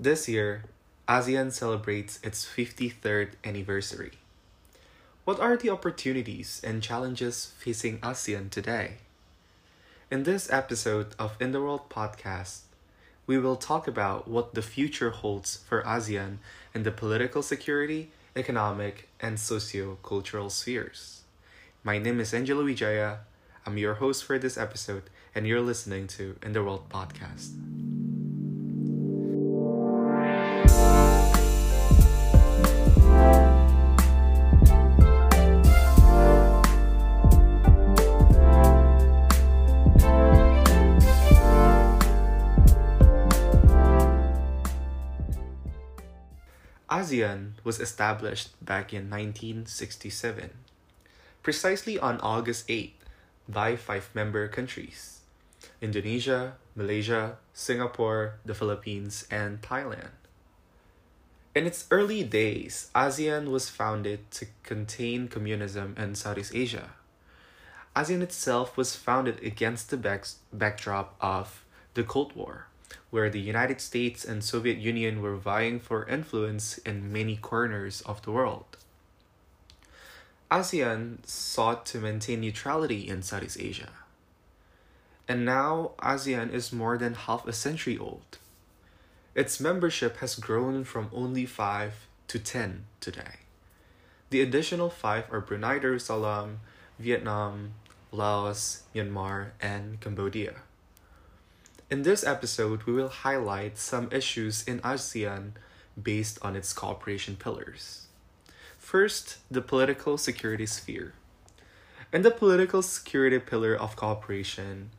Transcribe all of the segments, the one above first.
This year, ASEAN celebrates its 53rd anniversary. What are the opportunities and challenges facing ASEAN today? In this episode of In the World podcast, we will talk about what the future holds for ASEAN in the political security, economic, and socio cultural spheres. My name is Angelo Wijaya. I'm your host for this episode, and you're listening to In the World podcast. ASEAN was established back in 1967, precisely on August 8 by five member countries Indonesia, Malaysia, Singapore, the Philippines, and Thailand. In its early days, ASEAN was founded to contain communism in Southeast Asia. ASEAN itself was founded against the back- backdrop of the Cold War where the United States and Soviet Union were vying for influence in many corners of the world. ASEAN sought to maintain neutrality in Southeast Asia. And now ASEAN is more than half a century old. Its membership has grown from only 5 to 10 today. The additional 5 are Brunei Darussalam, Vietnam, Laos, Myanmar, and Cambodia. In this episode, we will highlight some issues in ASEAN based on its cooperation pillars. First, the political security sphere. In the political security pillar of cooperation,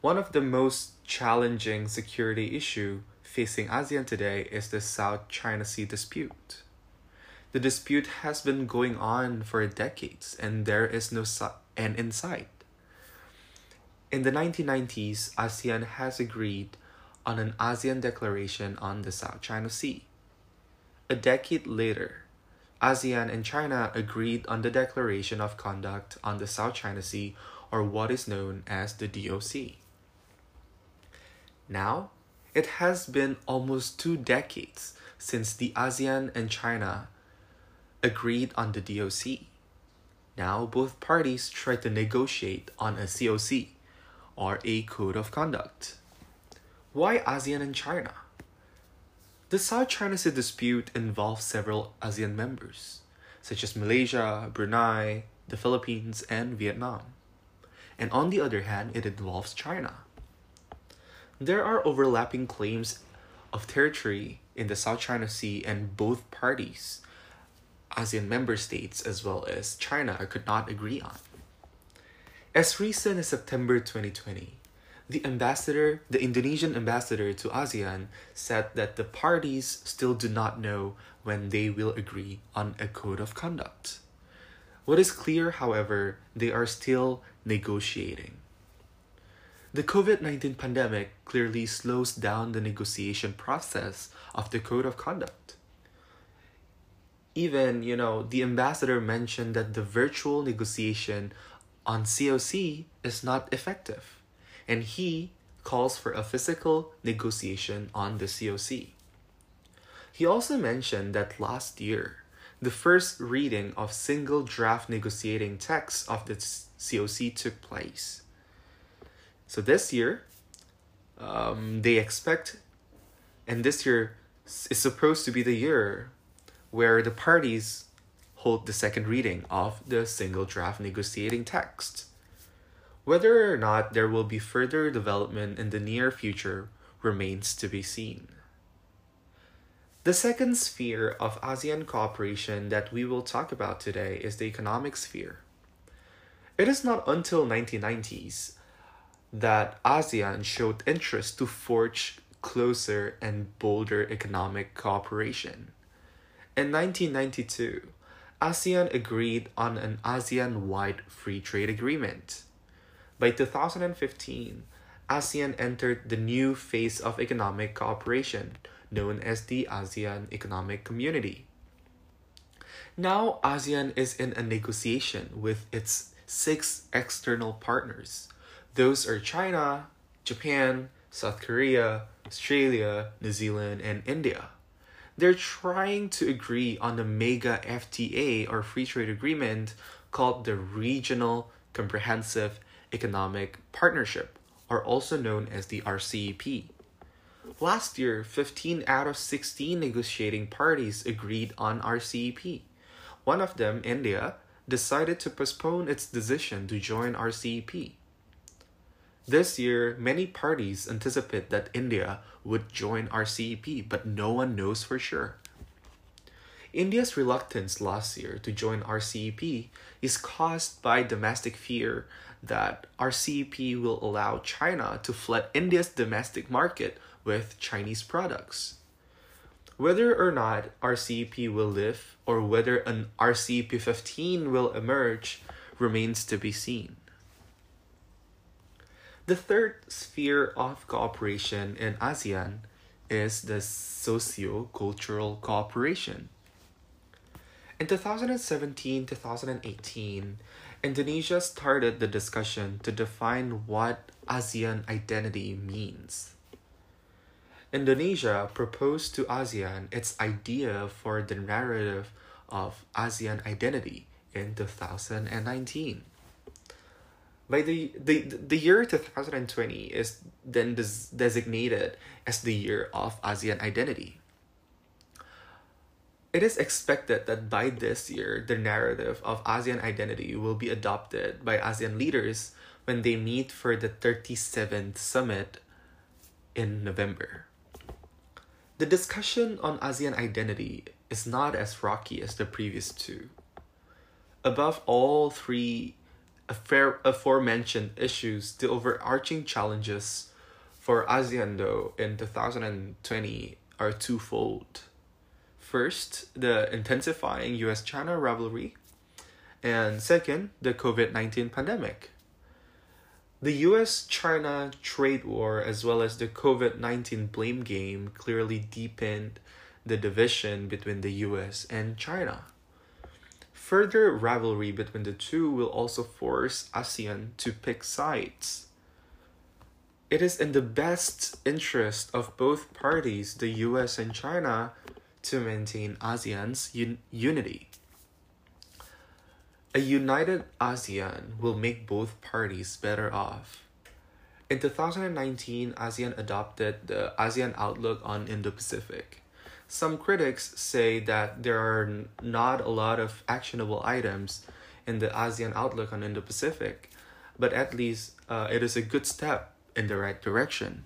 one of the most challenging security issue facing ASEAN today is the South China Sea dispute. The dispute has been going on for decades and there is no end in sight. In the 1990s, ASEAN has agreed on an ASEAN Declaration on the South China Sea. A decade later, ASEAN and China agreed on the Declaration of Conduct on the South China Sea, or what is known as the DOC. Now, it has been almost two decades since the ASEAN and China agreed on the DOC. Now, both parties try to negotiate on a COC, or a code of conduct. Why ASEAN and China? The South China Sea dispute involves several ASEAN members, such as Malaysia, Brunei, the Philippines, and Vietnam. And on the other hand, it involves China. There are overlapping claims of territory in the South China Sea, and both parties, ASEAN member states as well as China, could not agree on. As recent as September 2020, the ambassador, the Indonesian ambassador to ASEAN, said that the parties still do not know when they will agree on a code of conduct. What is clear, however, they are still negotiating. The COVID 19 pandemic clearly slows down the negotiation process of the code of conduct. Even, you know, the ambassador mentioned that the virtual negotiation on COC is not effective, and he calls for a physical negotiation on the COC. He also mentioned that last year, the first reading of single draft negotiating text of the COC took place. So this year, um, they expect, and this year is supposed to be the year where the parties hold the second reading of the single draft negotiating text. Whether or not there will be further development in the near future remains to be seen. The second sphere of ASEAN cooperation that we will talk about today is the economic sphere. It is not until 1990s that ASEAN showed interest to forge closer and bolder economic cooperation. In 1992, ASEAN agreed on an ASEAN wide free trade agreement. By 2015, ASEAN entered the new phase of economic cooperation known as the ASEAN Economic Community. Now, ASEAN is in a negotiation with its six external partners. Those are China, Japan, South Korea, Australia, New Zealand, and India. They're trying to agree on the mega FTA or free trade agreement called the Regional Comprehensive Economic Partnership, or also known as the RCEP. Last year, 15 out of 16 negotiating parties agreed on RCEP. One of them, India, decided to postpone its decision to join RCEP. This year, many parties anticipate that India would join RCEP, but no one knows for sure. India's reluctance last year to join RCEP is caused by domestic fear that RCEP will allow China to flood India's domestic market with Chinese products. Whether or not RCEP will live or whether an RCEP 15 will emerge remains to be seen. The third sphere of cooperation in ASEAN is the socio cultural cooperation. In 2017 2018, Indonesia started the discussion to define what ASEAN identity means. Indonesia proposed to ASEAN its idea for the narrative of ASEAN identity in 2019 by the, the the year 2020 is then des- designated as the year of ASEAN identity. It is expected that by this year, the narrative of ASEAN identity will be adopted by ASEAN leaders when they meet for the 37th summit in November. The discussion on ASEAN identity is not as rocky as the previous two. Above all three aforementioned issues, the overarching challenges for ASEAN though in 2020 are twofold. First, the intensifying US China rivalry, and second, the COVID 19 pandemic. The US China trade war, as well as the COVID 19 blame game, clearly deepened the division between the US and China. Further rivalry between the two will also force ASEAN to pick sides. It is in the best interest of both parties, the US and China, to maintain ASEAN's un- unity. A united ASEAN will make both parties better off. In 2019, ASEAN adopted the ASEAN Outlook on Indo Pacific. Some critics say that there are not a lot of actionable items in the ASEAN outlook on Indo Pacific, but at least uh, it is a good step in the right direction.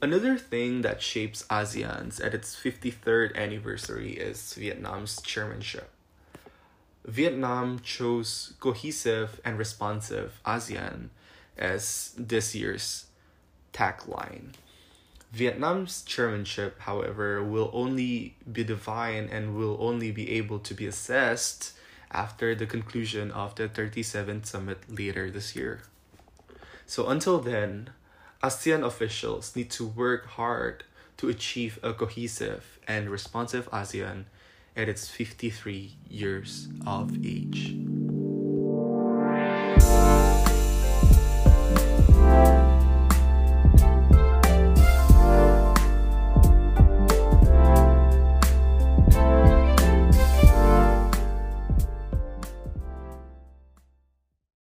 Another thing that shapes ASEAN's at its 53rd anniversary is Vietnam's chairmanship. Vietnam chose cohesive and responsive ASEAN as this year's tagline. Vietnam's chairmanship, however, will only be defined and will only be able to be assessed after the conclusion of the 37th summit later this year. So until then, ASEAN officials need to work hard to achieve a cohesive and responsive ASEAN at its 53 years of age.